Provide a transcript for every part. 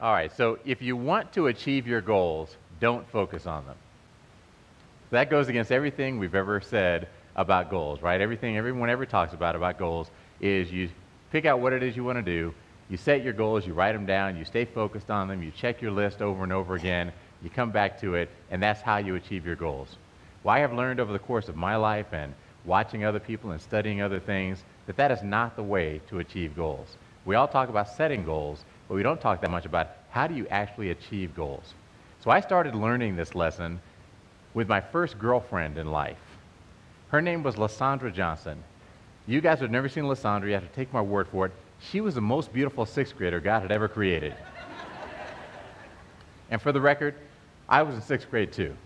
All right, so if you want to achieve your goals, don't focus on them. That goes against everything we've ever said about goals, right? Everything everyone ever talks about about goals is you pick out what it is you want to do, you set your goals, you write them down, you stay focused on them, you check your list over and over again, you come back to it, and that's how you achieve your goals. Well, I have learned over the course of my life and watching other people and studying other things that that is not the way to achieve goals. We all talk about setting goals, but we don't talk that much about how do you actually achieve goals. So I started learning this lesson with my first girlfriend in life. Her name was Lysandra Johnson. You guys have never seen Lysandra, you have to take my word for it. She was the most beautiful sixth grader God had ever created. and for the record, I was in sixth grade too.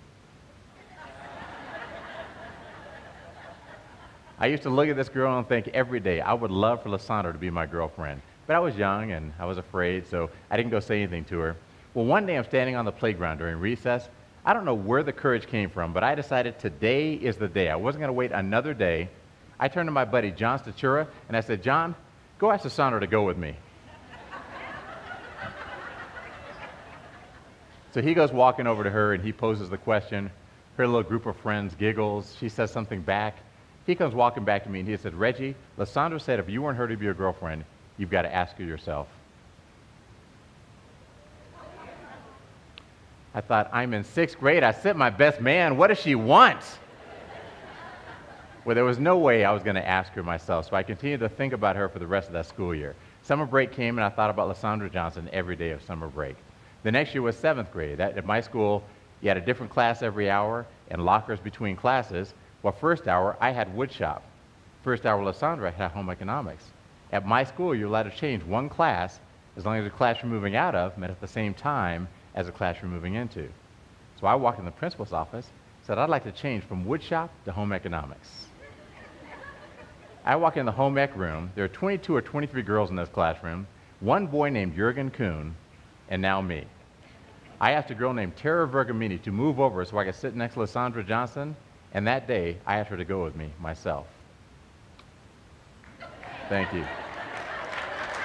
I used to look at this girl and think every day, I would love for Lysandra to be my girlfriend. But I was young and I was afraid, so I didn't go say anything to her. Well, one day I'm standing on the playground during recess. I don't know where the courage came from, but I decided today is the day. I wasn't going to wait another day. I turned to my buddy, John Statura, and I said, John, go ask Lysandra to go with me. so he goes walking over to her and he poses the question. Her little group of friends giggles. She says something back. He comes walking back to me and he said, Reggie, Lysandra said if you weren't her to be your girlfriend, you've got to ask yourself. I thought, I'm in sixth grade. I sent my best man. What does she want? well, there was no way I was going to ask her myself, so I continued to think about her for the rest of that school year. Summer break came, and I thought about Lysandra Johnson every day of summer break. The next year was seventh grade. At my school, you had a different class every hour and lockers between classes. Well, first hour, I had woodshop. First hour, Lysandra had home economics. At my school, you're allowed to change one class as long as the class you're moving out of met at the same time as the class you're moving into. So I walked in the principal's office, said, I'd like to change from woodshop to home economics. I walk in the home ec room. There are 22 or 23 girls in this classroom, one boy named Jurgen Kuhn, and now me. I asked a girl named Tara Vergamini to move over so I could sit next to Lysandra Johnson and that day, I asked her to go with me myself. Thank you.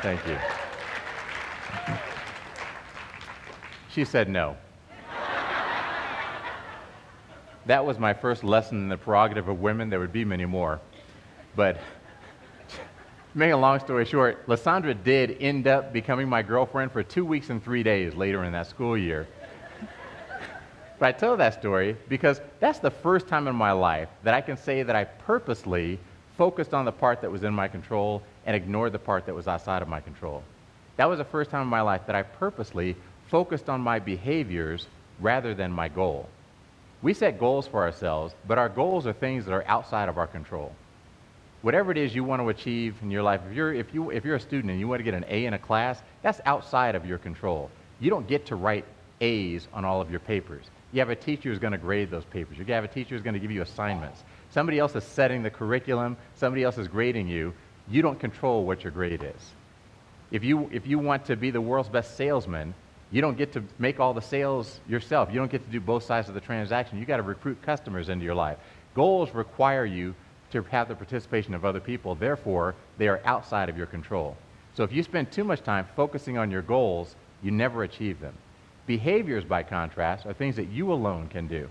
Thank you. She said no. that was my first lesson in the prerogative of women. There would be many more. But make a long story short, Lysandra did end up becoming my girlfriend for two weeks and three days later in that school year. But I tell that story because that's the first time in my life that I can say that I purposely focused on the part that was in my control and ignored the part that was outside of my control. That was the first time in my life that I purposely focused on my behaviors rather than my goal. We set goals for ourselves, but our goals are things that are outside of our control. Whatever it is you want to achieve in your life, if you're, if, you, if you're a student and you want to get an A in a class, that's outside of your control. You don't get to write A's on all of your papers. You have a teacher who's going to grade those papers. You have a teacher who's going to give you assignments. Somebody else is setting the curriculum. Somebody else is grading you. You don't control what your grade is. If you, if you want to be the world's best salesman, you don't get to make all the sales yourself. You don't get to do both sides of the transaction. You got to recruit customers into your life. Goals require you to have the participation of other people. Therefore, they are outside of your control. So if you spend too much time focusing on your goals, you never achieve them. Behaviors, by contrast, are things that you alone can do.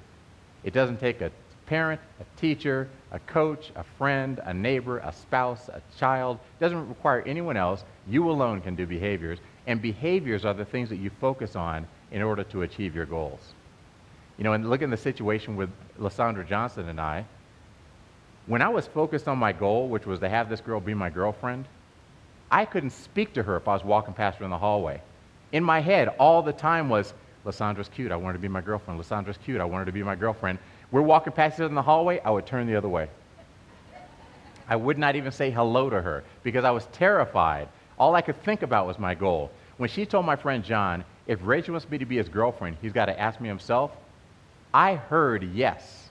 It doesn't take a parent, a teacher, a coach, a friend, a neighbor, a spouse, a child. It doesn't require anyone else. You alone can do behaviors. And behaviors are the things that you focus on in order to achieve your goals. You know, and look at the situation with Lysandra Johnson and I. When I was focused on my goal, which was to have this girl be my girlfriend, I couldn't speak to her if I was walking past her in the hallway in my head all the time was, Lysandra's cute. I want her to be my girlfriend. Lysandra's cute. I want her to be my girlfriend. We're walking past other in the hallway. I would turn the other way. I would not even say hello to her because I was terrified. All I could think about was my goal. When she told my friend John, if Rachel wants me to be his girlfriend, he's got to ask me himself, I heard yes.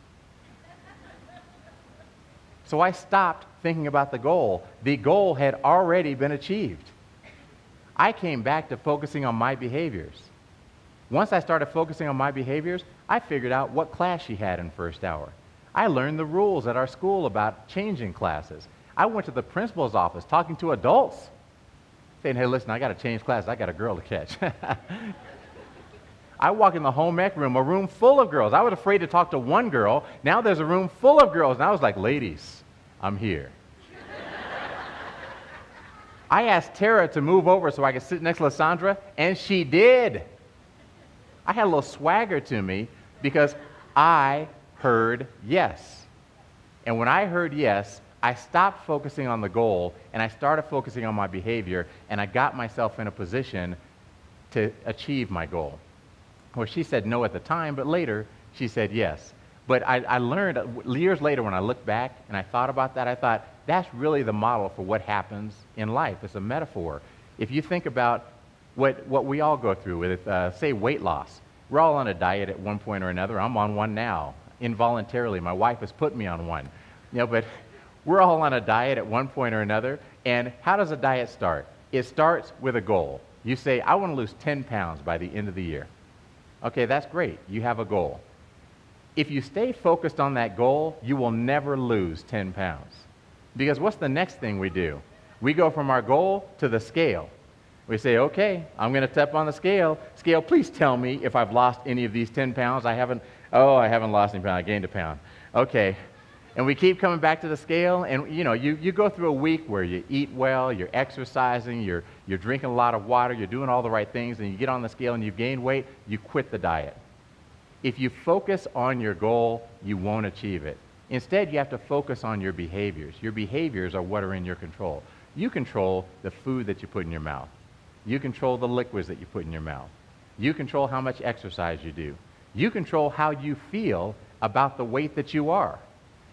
So I stopped thinking about the goal. The goal had already been achieved. I came back to focusing on my behaviors. Once I started focusing on my behaviors, I figured out what class she had in first hour. I learned the rules at our school about changing classes. I went to the principal's office talking to adults. saying, hey, listen, I got to change classes. I got a girl to catch. I walk in the home ec room, a room full of girls. I was afraid to talk to one girl. Now there's a room full of girls. And I was like, ladies, I'm here. I asked Tara to move over so I could sit next to Lysandra, and she did. I had a little swagger to me because I heard yes. And when I heard yes, I stopped focusing on the goal and I started focusing on my behavior, and I got myself in a position to achieve my goal. Well, she said no at the time, but later she said yes. But I, I learned uh, years later when I looked back and I thought about that, I thought that's really the model for what happens in life. It's a metaphor. If you think about what, what we all go through with, uh, say, weight loss, we're all on a diet at one point or another. I'm on one now, involuntarily. My wife has put me on one. You know, but we're all on a diet at one point or another. And how does a diet start? It starts with a goal. You say, I want to lose 10 pounds by the end of the year. Okay, that's great. You have a goal. If you stay focused on that goal, you will never lose 10 pounds. Because what's the next thing we do? We go from our goal to the scale. We say, okay, I'm going to step on the scale. Scale, please tell me if I've lost any of these 10 pounds. I haven't, oh, I haven't lost any pounds. I gained a pound. Okay. And we keep coming back to the scale, and you know, you, you go through a week where you eat well, you're exercising, you're, you're drinking a lot of water, you're doing all the right things, and you get on the scale and you've gained weight, you quit the diet. If you focus on your goal, you won't achieve it. Instead, you have to focus on your behaviors. Your behaviors are what are in your control. You control the food that you put in your mouth. You control the liquids that you put in your mouth. You control how much exercise you do. You control how you feel about the weight that you are.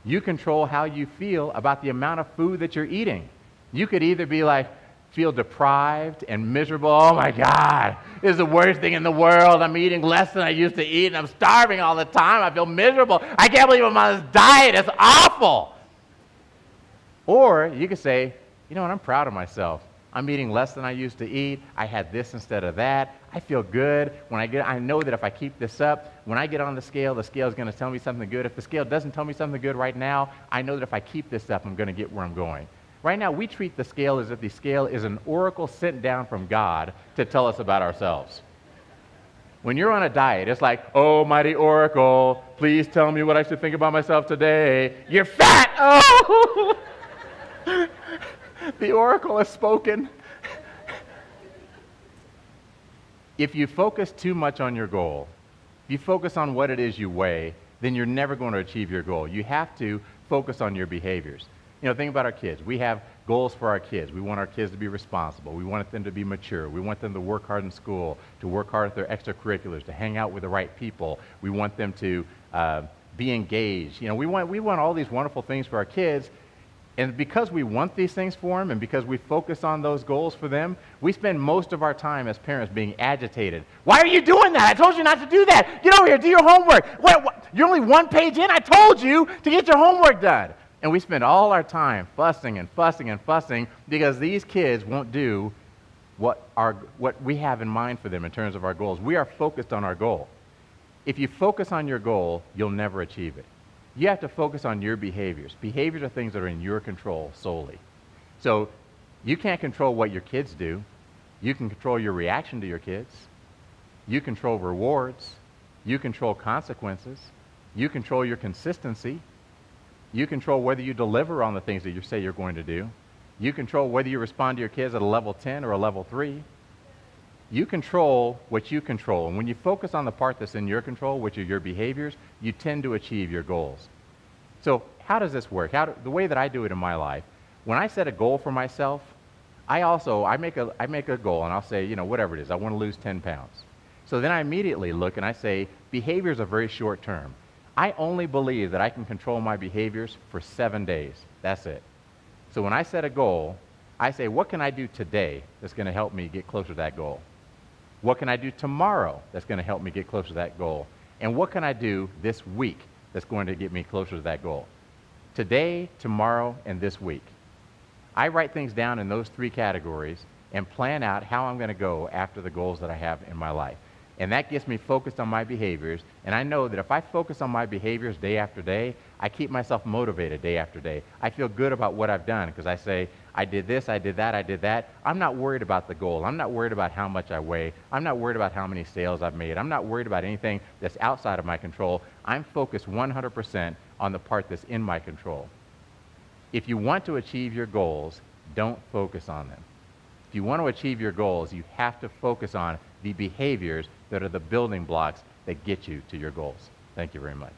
You control how you feel about the amount of food that you're eating. You could either be like, feel deprived and miserable. Oh my God, this is the worst thing in the world. I'm eating less than I used to eat and I'm starving all the time. I feel miserable. I can't believe I'm on this diet. It's awful. Or you could say, you know what, I'm proud of myself. I'm eating less than I used to eat. I had this instead of that. I feel good. When I get I know that if I keep this up, when I get on the scale, the scale is going to tell me something good. If the scale doesn't tell me something good right now, I know that if I keep this up, I'm going to get where I'm going. Right now, we treat the scale as if the scale is an oracle sent down from God to tell us about ourselves. When you're on a diet, it's like, oh, mighty oracle, please tell me what I should think about myself today. You're fat! Oh! the oracle has spoken. if you focus too much on your goal, if you focus on what it is you weigh, then you're never going to achieve your goal. You have to focus on your behaviors. You know, think about our kids. We have goals for our kids. We want our kids to be responsible. We want them to be mature. We want them to work hard in school, to work hard at their extracurriculars, to hang out with the right people. We want them to uh, be engaged. You know, we want, we want all these wonderful things for our kids. And because we want these things for them and because we focus on those goals for them, we spend most of our time as parents being agitated. Why are you doing that? I told you not to do that. Get over here, do your homework. What, what? You're only one page in. I told you to get your homework done. And we spend all our time fussing and fussing and fussing because these kids won't do what, our, what we have in mind for them in terms of our goals. We are focused on our goal. If you focus on your goal, you'll never achieve it. You have to focus on your behaviors. Behaviors are things that are in your control solely. So you can't control what your kids do. You can control your reaction to your kids. You control rewards. You control consequences. You control your consistency. You control whether you deliver on the things that you say you're going to do. You control whether you respond to your kids at a level 10 or a level 3. You control what you control. And when you focus on the part that's in your control, which are your behaviors, you tend to achieve your goals. So, how does this work? Do, the way that I do it in my life, when I set a goal for myself, I also I make a I make a goal and I'll say, you know, whatever it is, I want to lose 10 pounds. So then I immediately look and I say, behaviors are very short term. I only believe that I can control my behaviors for seven days. That's it. So when I set a goal, I say, what can I do today that's going to help me get closer to that goal? What can I do tomorrow that's going to help me get closer to that goal? And what can I do this week that's going to get me closer to that goal? Today, tomorrow, and this week. I write things down in those three categories and plan out how I'm going to go after the goals that I have in my life. And that gets me focused on my behaviors. And I know that if I focus on my behaviors day after day, I keep myself motivated day after day. I feel good about what I've done because I say, I did this, I did that, I did that. I'm not worried about the goal. I'm not worried about how much I weigh. I'm not worried about how many sales I've made. I'm not worried about anything that's outside of my control. I'm focused 100% on the part that's in my control. If you want to achieve your goals, don't focus on them. If you want to achieve your goals, you have to focus on the behaviors that are the building blocks that get you to your goals. Thank you very much.